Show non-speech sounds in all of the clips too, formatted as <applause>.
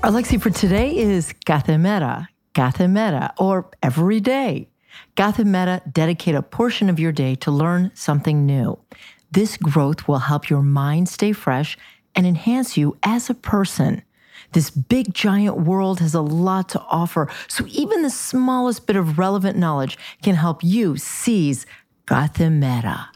Our lexi for today is Kathemera, Kathemera, or every day. Kathemera, dedicate a portion of your day to learn something new. This growth will help your mind stay fresh and enhance you as a person. This big giant world has a lot to offer, so even the smallest bit of relevant knowledge can help you seize Kathemera.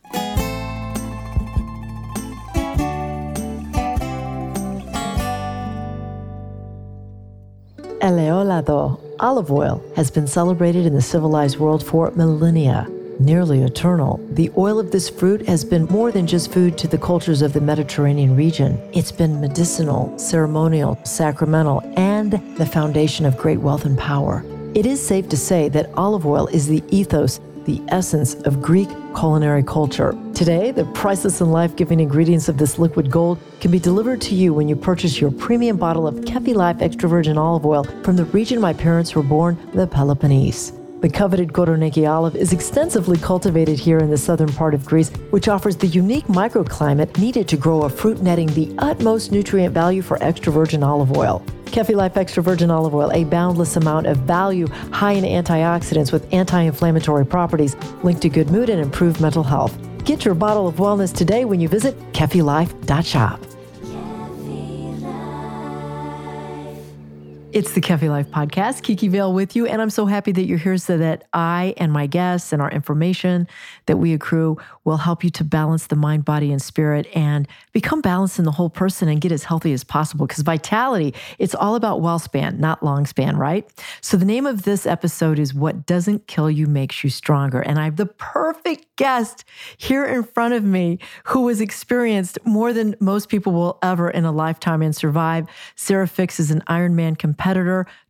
Eleolado, olive oil, has been celebrated in the civilized world for millennia. Nearly eternal, the oil of this fruit has been more than just food to the cultures of the Mediterranean region. It's been medicinal, ceremonial, sacramental, and the foundation of great wealth and power. It is safe to say that olive oil is the ethos the essence of Greek culinary culture. Today, the priceless and life giving ingredients of this liquid gold can be delivered to you when you purchase your premium bottle of Kefi Life extra virgin olive oil from the region my parents were born, the Peloponnese. The coveted Koroneiki olive is extensively cultivated here in the southern part of Greece, which offers the unique microclimate needed to grow a fruit netting the utmost nutrient value for extra virgin olive oil. Kefi Life Extra Virgin Olive Oil, a boundless amount of value, high in antioxidants with anti inflammatory properties, linked to good mood and improved mental health. Get your bottle of wellness today when you visit kefilife.shop. It's the Kefi Life Podcast. Kiki Vale with you. And I'm so happy that you're here so that I and my guests and our information that we accrue will help you to balance the mind, body, and spirit and become balanced in the whole person and get as healthy as possible. Because vitality, it's all about well span, not long span, right? So the name of this episode is What Doesn't Kill You Makes You Stronger. And I have the perfect guest here in front of me who has experienced more than most people will ever in a lifetime and survive. Sara Fix is an Ironman competitor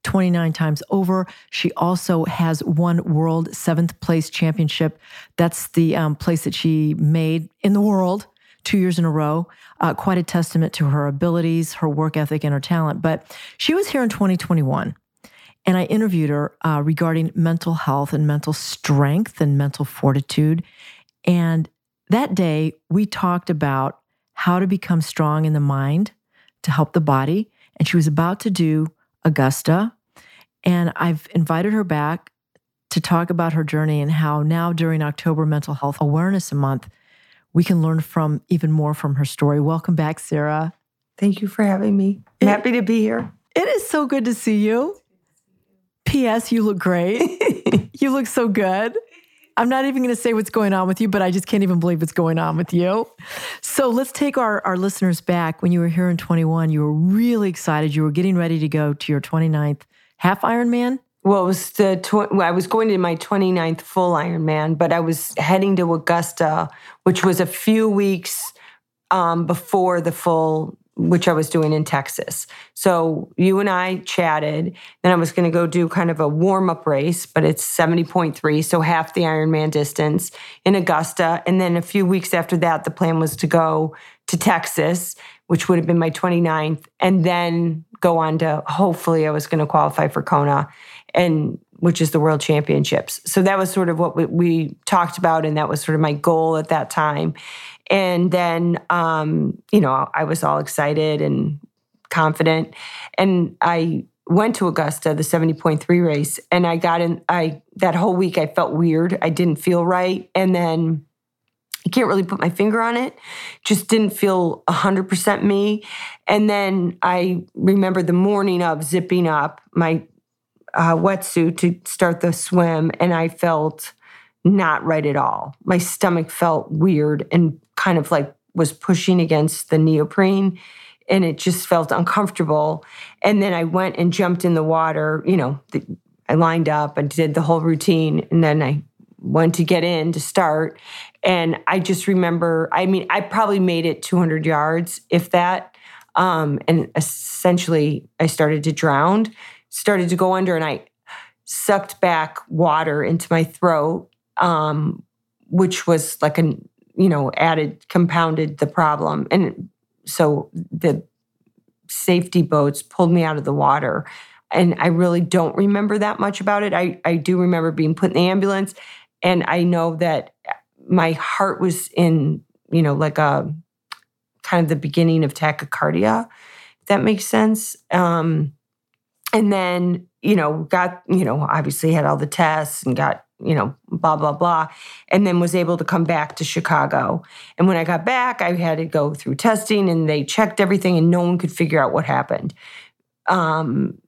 29 times over. She also has won world seventh place championship. That's the um, place that she made in the world two years in a row. Uh, quite a testament to her abilities, her work ethic, and her talent. But she was here in 2021. And I interviewed her uh, regarding mental health and mental strength and mental fortitude. And that day, we talked about how to become strong in the mind to help the body. And she was about to do Augusta. And I've invited her back to talk about her journey and how now during October Mental Health Awareness Month, we can learn from even more from her story. Welcome back, Sara. Thank you for having me. I'm happy to be here. It is so good to see you. P.S. You look great. <laughs> you look so good. I'm not even going to say what's going on with you, but I just can't even believe what's going on with you. So let's take our, our listeners back. When you were here in 21, you were really excited. You were getting ready to go to your 29th half Ironman. Well, it was the tw- I was going to my 29th full Ironman, but I was heading to Augusta, which was a few weeks um, before the full which I was doing in Texas. So you and I chatted. Then I was going to go do kind of a warm up race, but it's 70.3, so half the Ironman distance in Augusta. And then a few weeks after that, the plan was to go to Texas, which would have been my 29th, and then go on to hopefully I was going to qualify for Kona and which is the world championships. So that was sort of what we, we talked about and that was sort of my goal at that time. And then, um, you know, I was all excited and confident. And I went to Augusta, the 70.3 race, and I got in, I, that whole week I felt weird. I didn't feel right. And then, I can't really put my finger on it. Just didn't feel 100% me. And then I remember the morning of zipping up my uh, wetsuit to start the swim, and I felt not right at all. My stomach felt weird and kind of like was pushing against the neoprene and it just felt uncomfortable. And then I went and jumped in the water, you know, the, I lined up and did the whole routine and then I went to get in to start and I just remember I mean I probably made it 200 yards if that um, and essentially I started to drown started to go under and I sucked back water into my throat, um, which was like a, you know, added, compounded the problem. And so the safety boats pulled me out of the water. And I really don't remember that much about it. I, I do remember being put in the ambulance. And I know that my heart was in, you know, like a kind of the beginning of tachycardia, if that makes sense. Um, and then, you know, got, you know, obviously had all the tests and got, you know, blah, blah, blah. And then was able to come back to Chicago. And when I got back, I had to go through testing and they checked everything and no one could figure out what happened. Um,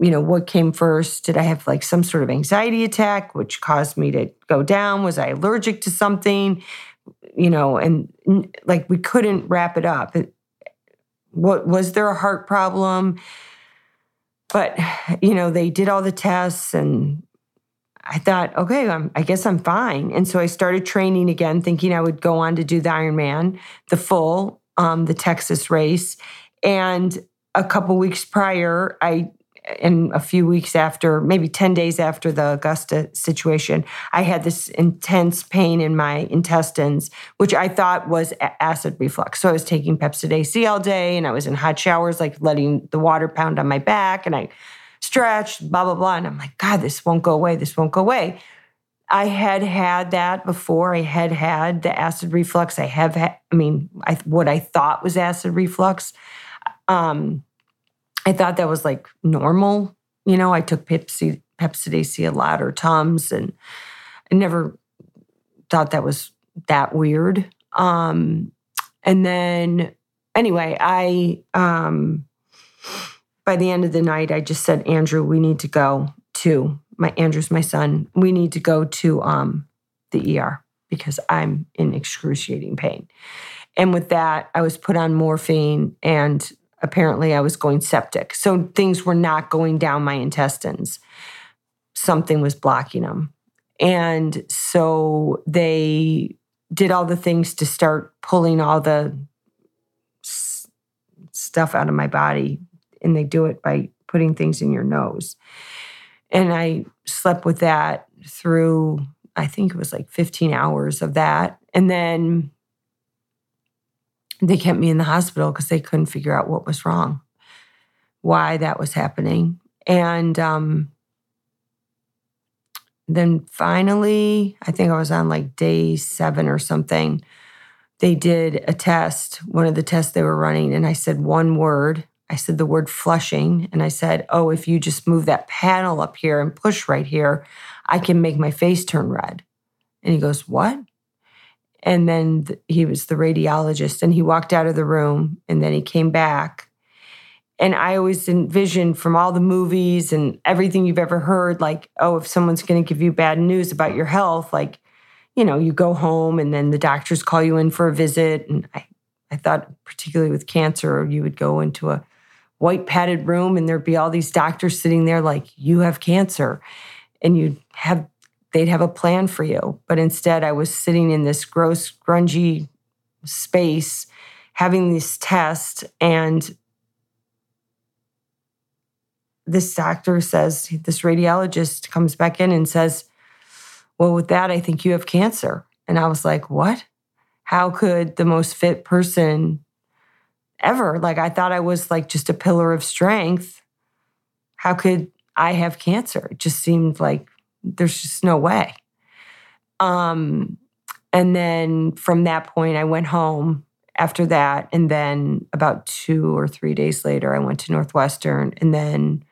you know, what came first? Did I have like some sort of anxiety attack, which caused me to go down? Was I allergic to something? You know, and like we couldn't wrap it up. What was there a heart problem? But, you know, they did all the tests and I thought, okay, I'm, I guess I'm fine. And so I started training again, thinking I would go on to do the Ironman, the full, um, the Texas race. And a couple weeks prior, I and a few weeks after, maybe 10 days after the Augusta situation, I had this intense pain in my intestines, which I thought was acid reflux. So I was taking Pepcid AC all day and I was in hot showers, like letting the water pound on my back and I stretched, blah, blah, blah. And I'm like, God, this won't go away. This won't go away. I had had that before. I had had the acid reflux. I have had, I mean, I, what I thought was acid reflux. Um, I thought that was like normal. You know, I took Pepsi, Pepsi a lot or Tums, and I never thought that was that weird. Um, and then, anyway, I, um, by the end of the night, I just said, Andrew, we need to go to my Andrew's my son. We need to go to um, the ER because I'm in excruciating pain. And with that, I was put on morphine and apparently I was going septic. So things were not going down my intestines. Something was blocking them. And so they did all the things to start pulling all the s- stuff out of my body. And they do it by putting things in your nose. And I slept with that through, I think it was like 15 hours of that. And then they kept me in the hospital because they couldn't figure out what was wrong, why that was happening. And um, then finally, I think I was on like day seven or something. They did a test, one of the tests they were running, and I said one word. I said the word flushing, and I said, Oh, if you just move that panel up here and push right here, I can make my face turn red. And he goes, What? And then he was the radiologist and he walked out of the room and then he came back. And I always envisioned from all the movies and everything you've ever heard, like, oh, if someone's going to give you bad news about your health, like, you know, you go home and then the doctors call you in for a visit. And I, I thought, particularly with cancer, you would go into a white padded room and there'd be all these doctors sitting there like, you have cancer. And you'd have they'd have a plan for you. But instead, I was sitting in this gross, grungy space having this test, and this doctor says, this radiologist comes back in and says, Well, with that, I think you have cancer. And I was like, What? How could the most fit person ever? Like, I thought I was like just a pillar of strength. How could I have cancer? It just seemed like there's just no way. Um, and then from that point, I went home after that. And then about two or three days later, I went to Northwestern. And then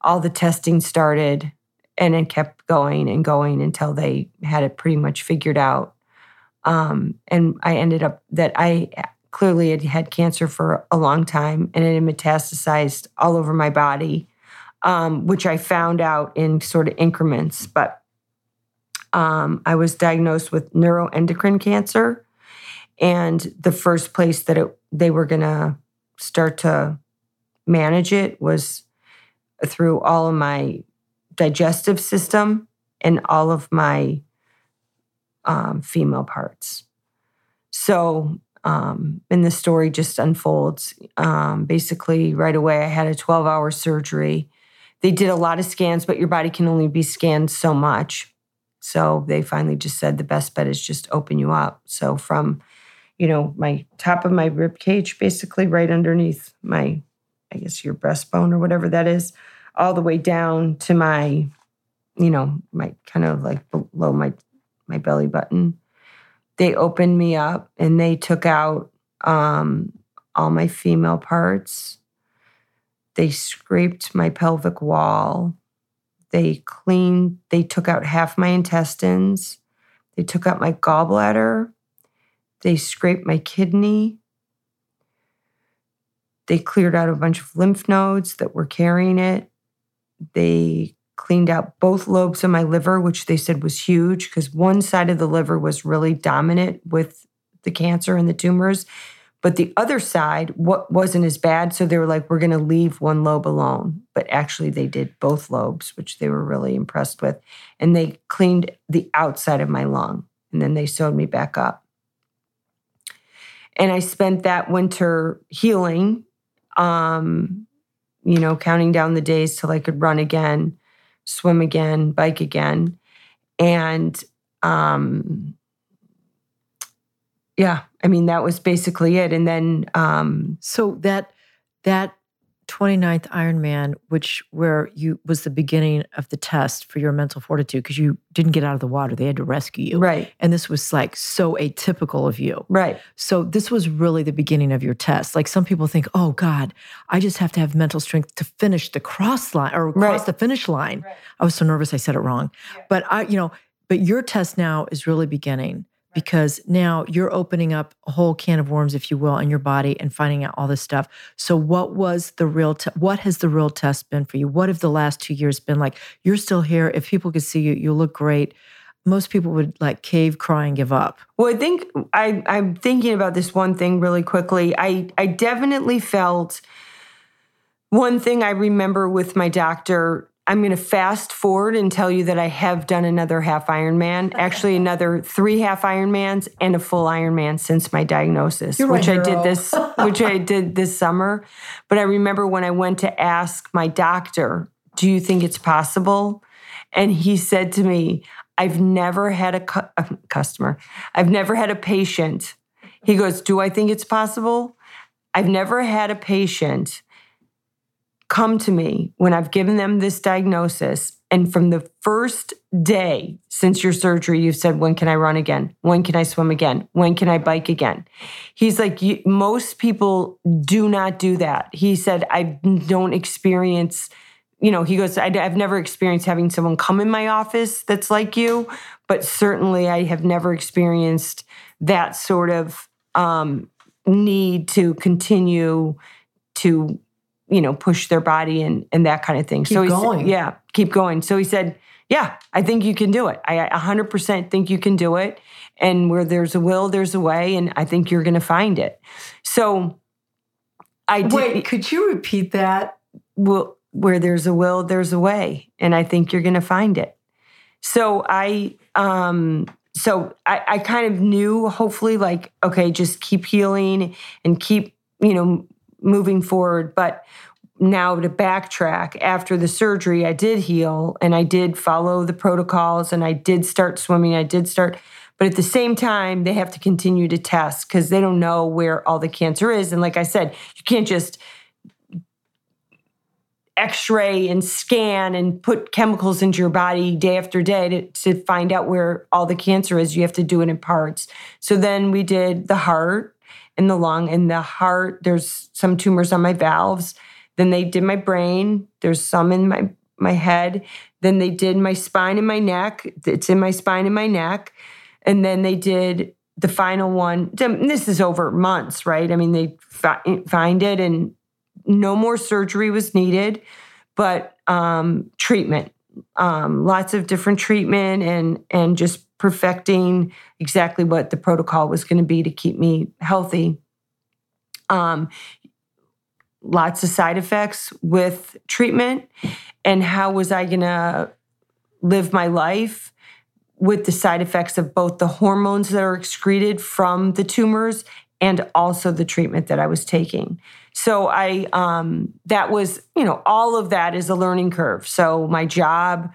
all the testing started and it kept going and going until they had it pretty much figured out. Um, and I ended up that I clearly had had cancer for a long time and it had metastasized all over my body um, which I found out in sort of increments. But um, I was diagnosed with neuroendocrine cancer. And the first place that it, they were going to start to manage it was through all of my digestive system and all of my um, female parts. So, um, and the story just unfolds. Um, basically, right away, I had a 12 hour surgery they did a lot of scans, but your body can only be scanned so much. So they finally just said the best bet is just open you up. So from, you know, my top of my rib cage, basically right underneath my, I guess your breastbone or whatever that is, all the way down to my, you know, my kind of like below my my belly button. They opened me up and they took out um, all my female parts. They scraped my pelvic wall. They cleaned, they took out half my intestines. They took out my gallbladder. They scraped my kidney. They cleared out a bunch of lymph nodes that were carrying it. They cleaned out both lobes of my liver, which they said was huge because one side of the liver was really dominant with the cancer and the tumors. But the other side what wasn't as bad. So they were like, we're going to leave one lobe alone. But actually, they did both lobes, which they were really impressed with. And they cleaned the outside of my lung and then they sewed me back up. And I spent that winter healing, um, you know, counting down the days till I could run again, swim again, bike again. And um, yeah, I mean, that was basically it. And then, um, so that, that 29th Ironman, which where you was the beginning of the test for your mental fortitude because you didn't get out of the water. They had to rescue you. Right. And this was like so atypical of you. Right. So this was really the beginning of your test. Like some people think, oh God, I just have to have mental strength to finish the cross line or cross Right. the finish line. Right. I was so nervous I said it wrong. But I, you know, but your test now is really beginning because now you're opening up a whole can of worms, if you will, in your body and finding out all this stuff. So, what was the real? Te- what has the real test been for you? What have the last two years been like? You're still here. If people could see you, you look great. Most people would like cave, cry, and give up. Well, I think I, I'm thinking about this one thing really quickly. I, I definitely felt one thing I remember with my doctor. I'm going to fast forward and tell you that I have done another half Ironman, actually another three half Ironmans and a full Ironman since my diagnosis, You're which I did this, which I did this summer. But I remember when I went to ask my doctor, "Do you think it's possible?" And he said to me, I've never had a, cu- a customer, I've never had a patient. He goes, Do I think it's possible? I've never had a patient come to me when I've given them this diagnosis. And from the first day since your surgery, you've said, When can I run again? When can I swim again? When can I bike again? He's like, Most people do not do that. He said, I don't experience you know, he goes, I, have never experienced having someone come in my office that's like you, but certainly I have never experienced that sort of um, need to continue to, you know, push their body and and that kind of thing. Keep so going. said, yeah, keep going. So he said, yeah, I think you can do it. I 100% think you can do it. And where there's a will, there's a way, and I think you're going to find it. So I did. Wait, could you repeat that? Well, where there's a will there's a way and i think you're going to find it so i um so I, I kind of knew hopefully like okay just keep healing and keep you know moving forward but now to backtrack after the surgery i did heal and i did follow the protocols and i did start swimming i did start but at the same time they have to continue to test because they don't know where all the cancer is. And like i said you can't just x-ray and scan and put chemicals into your body day after day to, to find out where all the cancer is. You have to do it in parts. So then we did the heart and the lung and the heart there's some tumors on my valves. Then they did my brain there's some in my my head. Then they did my spine and my neck it's in my spine and my neck. And then they did the final one this is over months right? I mean they fi- find it and no more surgery was needed, but um, treatment, um, lots of different treatment, and and just perfecting exactly what the protocol was going to be to keep me healthy. Um, lots of side effects with treatment, and how was I going to live my life with the side effects of both the hormones that are excreted from the tumors and also the treatment that I was taking. So I um, that was you know all of that is a learning curve. So my job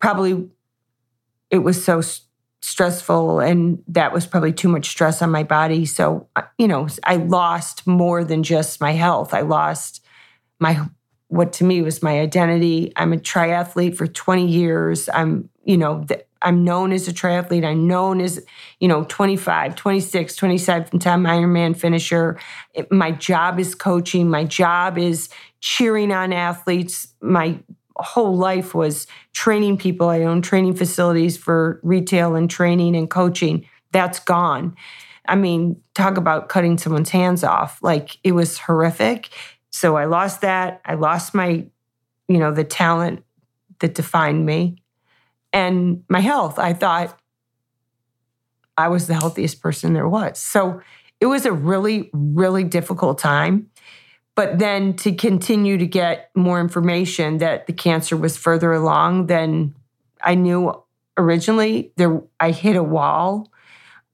probably it was so stressful and that was probably too much stress on my body. So you know I lost more than just my health. I lost my what to me was my identity. I'm a triathlete for 20 years. I'm you know I'm known as a triathlete. I'm known as, you know, 25, 26, 27 time Ironman finisher. My job is coaching. My job is cheering on athletes. My whole life was training people. I own training facilities for retail and training and coaching. That's gone. I mean, talk about cutting someone's hands off. Like it was horrific. So I lost that. I lost my, you know, the talent that defined me and my health. I thought I was the healthiest person there was. So it was a really, really difficult time. But then to continue to get more information that the cancer was further along than I knew originally, there I hit a wall.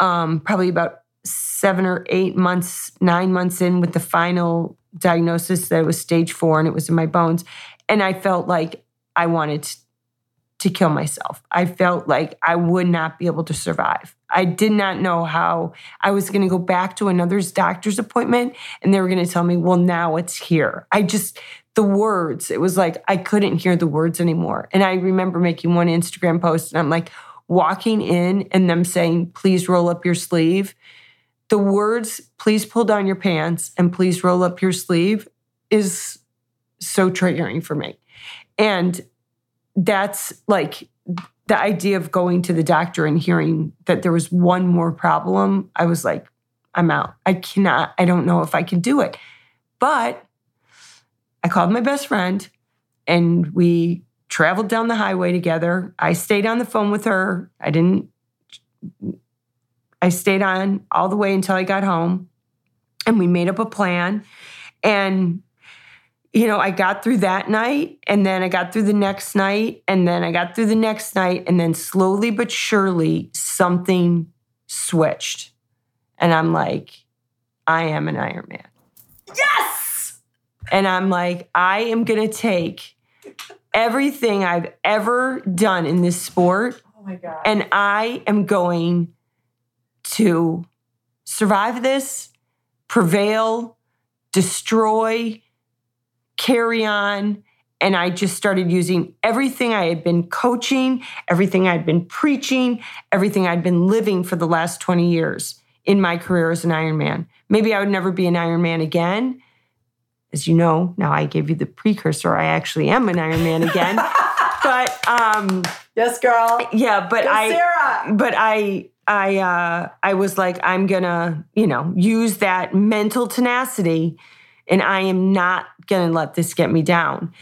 Um, probably about seven or eight months, nine months in with the final diagnosis that it was stage four and it was in my bones. And I felt like I wanted to kill myself. I felt like I would not be able to survive. I did not know how I was going to go back to another doctor's appointment and they were going to tell me, well, now it's here. I just, the words, it was like I couldn't hear the words anymore. And I remember making one Instagram post and I'm like walking in and them saying, please roll up your sleeve. The words, please pull down your pants and please roll up your sleeve is so triggering for me. And that's like the idea of going to the doctor and hearing that there was one more problem. I was like, I'm out. I cannot, I don't know if I can do it. But I called my best friend and we traveled down the highway together. I stayed on the phone with her. I didn't, I stayed on all the way until I got home and we made up a plan. And you know, I got through that night and then I got through the next night and then I got through the next night and then slowly but surely something switched. And I'm like, I am an Iron Man. Yes! And I'm like, I am going to take everything I've ever done in this sport. Oh my God. And I am going to survive this, prevail, destroy, carry on. And I just started using everything I had been coaching, everything I'd been preaching, everything I'd been living for the last 20 years in my career as an Ironman. Maybe I would never be an Ironman again. As you know, now I gave you the precursor. I actually am an Ironman again. <laughs> but um Yes, girl. Yeah, but Go I Sara. but I I uh I was like I'm to, you know, use that mental tenacity and I am not going to let this get me down.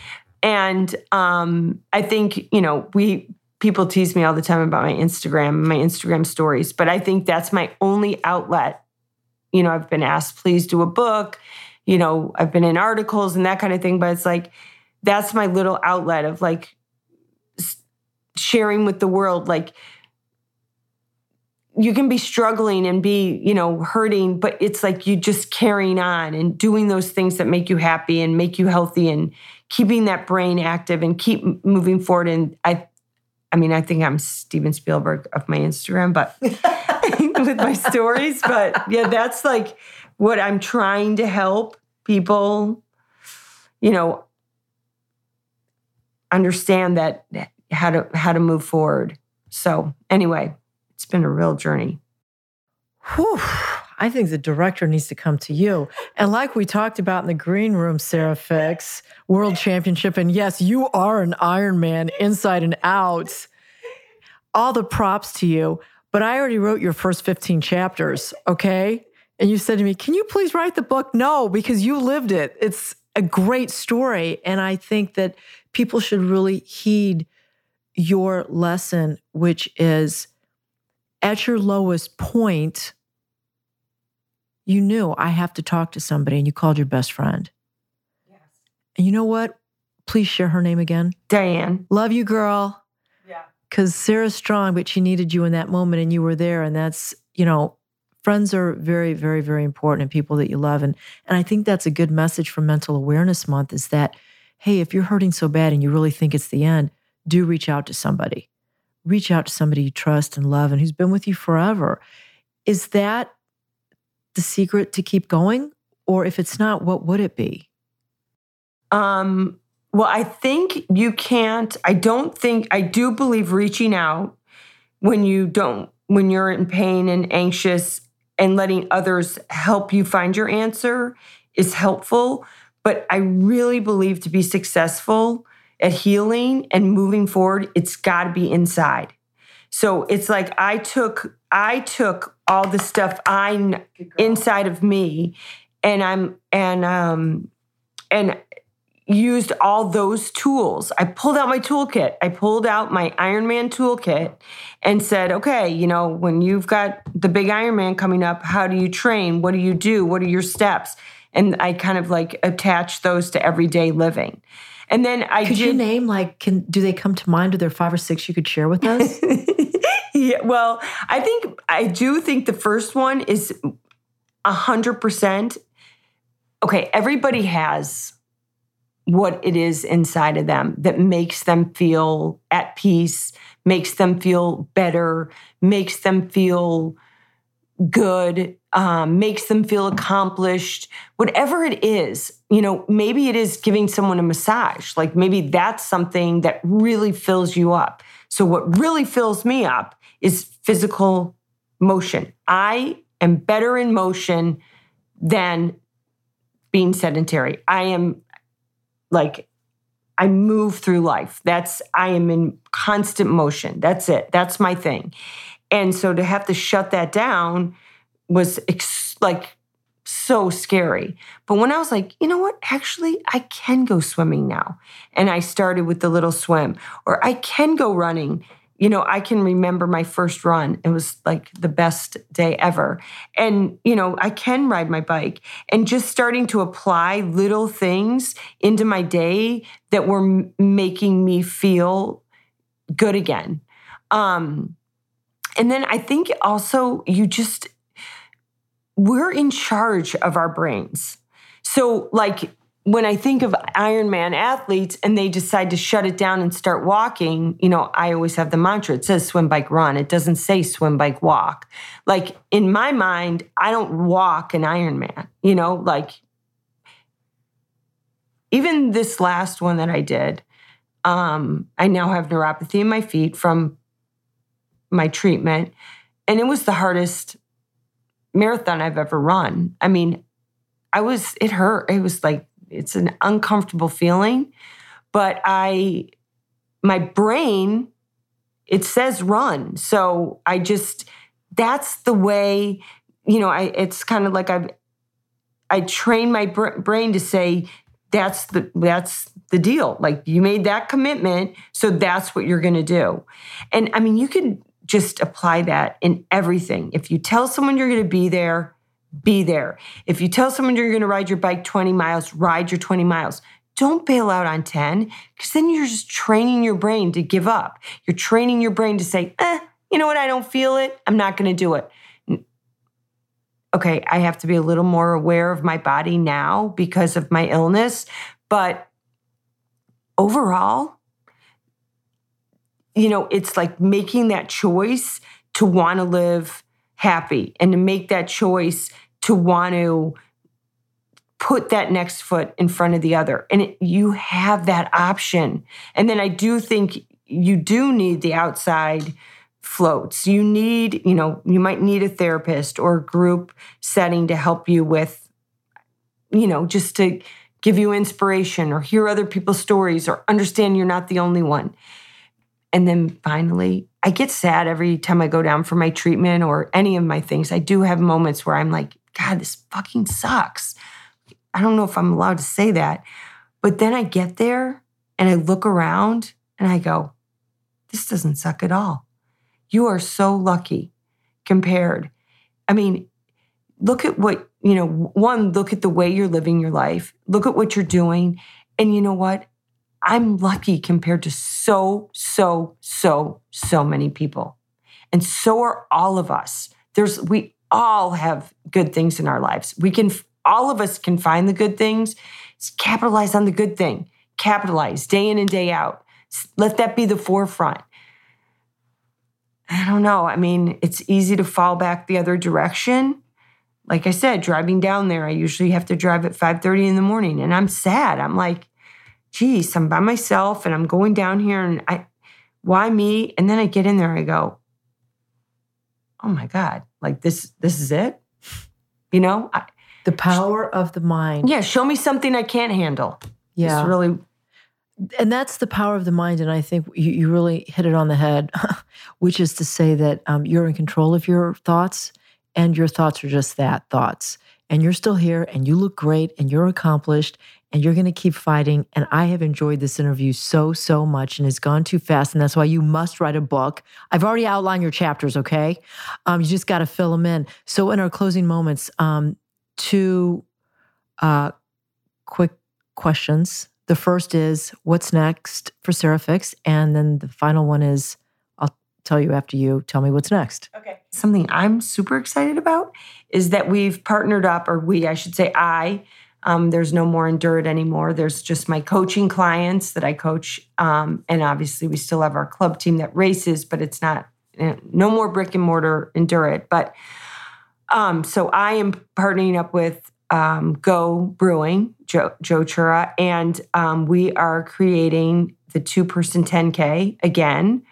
And um, I think, you know, we people tease me all the time about my Instagram, my Instagram stories, but I think that's my only outlet. You know, I've been asked, please do a book. You know, I've been in articles and that kind of thing, but it's like, that's my little outlet of like sharing with the world. Like, you can be struggling and be, you know, hurting, but it's like you just carrying on and doing those things that make you happy and make you healthy and keeping that brain active and keep moving forward. And I, I mean, I think I'm Steven Spielberg of my Instagram, but <laughs> with my stories, but yeah, that's like what I'm trying to help people, you know, understand that how to how to move forward. So anyway, it's been a real journey. Whew. I think the director needs to come to you. And like we talked about in the green room, Sara Fix, World Championship, and yes, you are an Iron Man inside and out. All the props to you. But I already wrote your first 15 chapters, okay? And you said to me, Can you please write the book? No, because you lived it. It's a great story. And I think that people should really heed your lesson, which is at your lowest point, you knew I have to talk to somebody and you called your best friend. Yes. And you know what? Please share her name again. Diane. Love you, girl. Yeah. Because Sara's strong, but she needed you in that moment and you were there. And that's, you know, friends are very very very important and people that you love and and i think that's a good message for mental awareness month is that hey if you're hurting so bad and you really think it's the end do reach out to somebody reach out to somebody you trust and love and who's been with you forever. Is that the secret to keep going? Or if it's not what would it be? Um well i think you can't i don't think i do believe reaching out when you don't when you're in pain and anxious and letting others help you find your answer is helpful. But I really believe to be successful at healing and moving forward, it's got to be inside. So it's like I took I took all the stuff I inside of me, and I'm and um and used all those tools. I pulled out my toolkit. I pulled out my Ironman toolkit and said, okay, you know, when you've got the big Ironman coming up, how do you train? What do you do? What are your steps? And I kind of like attach those to everyday living. And then I could did, you name like can do they come to mind? Are there five or six you could share with <laughs> us? yeah, well, I think I do think the first one is a hundred percent. Okay, everybody has what it is inside of them that makes them feel at peace, makes them feel better, makes them feel good, um, makes them feel accomplished, whatever it is. You know, maybe it is giving someone a massage. Like maybe that's something that really fills you up. So, what really fills me up is physical motion. I am better in motion than being sedentary. I am like I move through life. That's I am in constant motion. That's it. That's my thing. And so to have to shut that down was ex- like so scary. But when I was like, you know what? Actually, I can go swimming now. And I started with the little swim, or I can go running you know, I can remember my first run. It was like the best day ever. And, you know, I can ride my bike and just starting to apply little things into my day that were making me feel good again. Um, and then I think also you just, we're in charge of our brains. So, like, when I think of Ironman athletes and they decide to shut it down and start walking, you know, I always have the mantra it says swim, bike, run. It doesn't say swim, bike, walk. Like in my mind, I don't walk an Ironman, you know, like even this last one that I did, um, I now have neuropathy in my feet from my treatment. And it was the hardest marathon I've ever run. I mean, I was, it hurt. It was like it's an uncomfortable feeling, but I my brain it says run. So I just that's the way, you know, I it's kind of like I've I train my br- brain to say that's the that's the deal. Like you made that commitment, so that's what you're going to do. And I mean, you can just apply that in everything. If you tell someone you're going to be there, be there. If you tell someone you're going to ride your bike 20 miles, ride your 20 miles. Don't bail out on 10 because then you're just training your brain to give up. You're training your brain to say, eh, you know what? I don't feel it. I'm not going to do it. Okay, I have to be a little more aware of my body now because of my illness. But overall, you know, it's like making that choice to want to live happy and to make that choice to want to put that next foot in front of the other. And it, you have that option. And then I do think you do need the outside floats. You need, you know, you might need a therapist or a group setting to help you with, you know, just to give you inspiration or hear other people's stories or understand you're not the only one. And then finally, I get sad every time I go down for my treatment or any of my things. I do have moments where I'm like, God, this fucking sucks. I don't know if I'm allowed to say that. But then I get there and I look around and I go, this doesn't suck at all. You are so lucky compared. I mean, look at what, you know, one, look at the way you're living your life, look at what you're doing. And you know what? I'm lucky compared to so, so, so, so many people. And so are all of us. There's, we all have good things in our lives. We can, all of us can find the good things, capitalize on the good thing, capitalize day in and day out. Let that be the forefront. I don't know. I mean, it's easy to fall back the other direction. Like I said, driving down there, I usually have to drive at 5:30 in the morning and I'm sad. I'm like, geez, I'm by myself and I'm going down here and I why me? And then I get in there, I go, oh my God, like this, this is it. You know? I, the power of the mind. Yeah, show me something I can't handle. Yeah. It's really and that's the power of the mind. And I think you, you really hit it on the head, <laughs> which is to say that um, you're in control of your thoughts, and your thoughts are just that thoughts. And you're still here, and you look great, and you're accomplished, and you're going to keep fighting. And I have enjoyed this interview so, so much, and it's gone too fast. And that's why you must write a book. I've already outlined your chapters, okay? Um, you just got to fill them in. So, in our closing moments, um, two uh, quick questions the first is what's next for Sara Fix? And then the final one is I'll tell you after you tell me what's next. Okay. Something I'm super excited about is that we've partnered up, or we, I should say, I. Um, there's no more Endure-It anymore. There's just my coaching clients that I coach. Um, and obviously, we still have our club team that races, but it's not, eh, no more brick and mortar Endure-It. But um, so I am partnering up with um, Go Brewing, Joe, Joe Chura, and um, we are creating the two person 10K again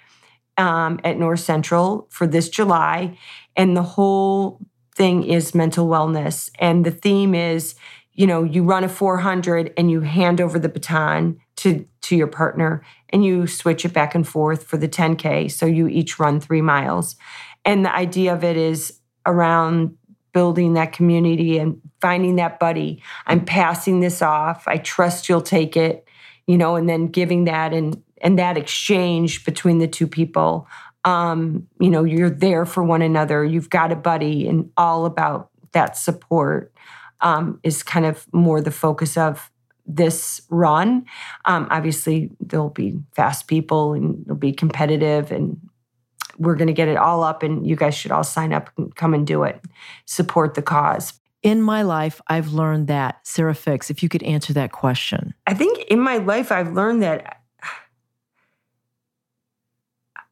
um, at North Central for this July. And the whole thing is mental wellness. And the theme is, you know, you run a 400 and you hand over the baton to, to your partner and you switch it back and forth for the 10K. So you each run three miles. And the idea of it is around building that community and finding that buddy. I'm passing this off. I trust you'll take it, you know, and then giving that and and that exchange between the two people. Um, you know, you're there for one another. You've got a buddy, and all about that support um, is kind of more the focus of this run. Um, obviously, there'll be fast people and it'll be competitive and we're going to get it all up and you guys should all sign up and come and do it. Support the cause. In my life, I've learned that, Sara Fix, if you could answer that question. I think in my life, I've learned that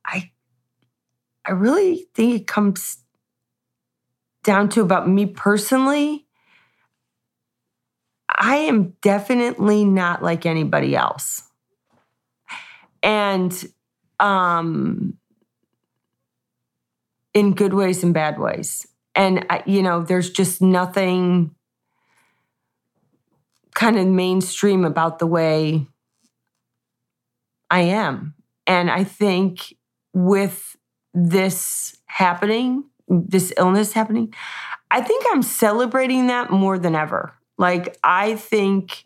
I, I really think it comes down to about me personally. I am definitely not like anybody else. And um, in good ways and bad ways. And, you know, there's just nothing kind of mainstream about the way I am. And I think with this happening, this illness happening, I think I'm celebrating that more than ever. Like, I think,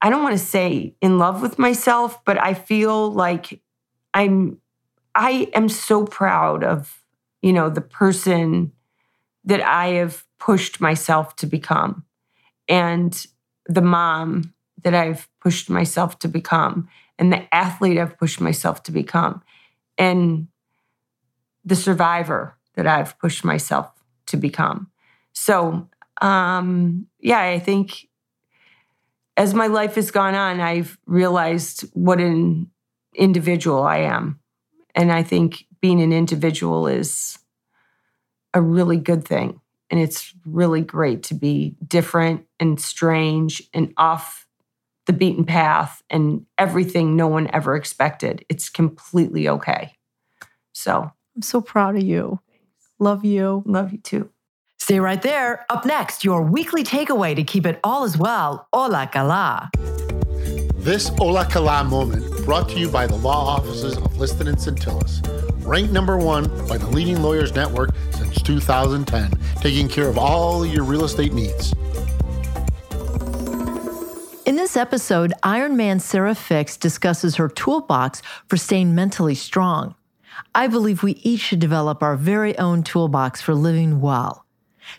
I don't want to say in love with myself, but I feel like I'm, I am so proud of you know, the person that I have pushed myself to become and the mom that I've pushed myself to become and the athlete I've pushed myself to become and the survivor that I've pushed myself to become. So, um, yeah, I think as my life has gone on, I've realized what an individual I am. And I think being an individual is a really good thing. And it's really great to be different and strange and off the beaten path and everything no one ever expected. It's completely okay. So I'm so proud of you. Love you. Love you too. Stay right there. Up next, your weekly takeaway to keep it all as well. Ola kala. This Ola kala moment brought to you by the law offices of Liston and Centillus ranked number one by the leading lawyers network since 2010, taking care of all your real estate needs. In this episode, Ironman Sara Fix discusses her toolbox for staying mentally strong. I believe we each should develop our very own toolbox for living well.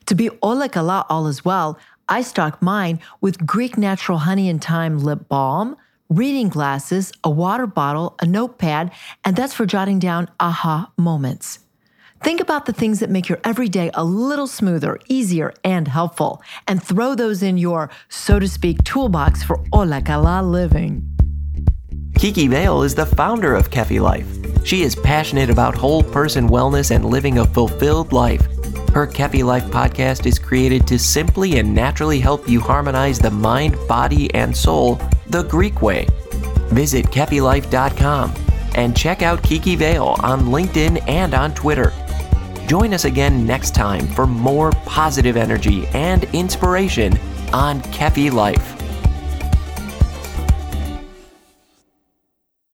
To be Ola Kala all as well, I stock mine with Greek natural honey and thyme lip balm, reading glasses, a water bottle, a notepad, and that's for jotting down aha moments. Think about the things that make your everyday a little smoother, easier, and helpful, and throw those in your, so to speak, toolbox for Ola Kala living. Kiki Vale is the founder of Kefi Life. She is passionate about whole person wellness and living a fulfilled life. Her Kefi Life podcast is created to simply and naturally help you harmonize the mind, body, and soul the Greek way. Visit KefiLife.com and check out Kiki Vale on LinkedIn and on Twitter. Join us again next time for more positive energy and inspiration on Kefi Life.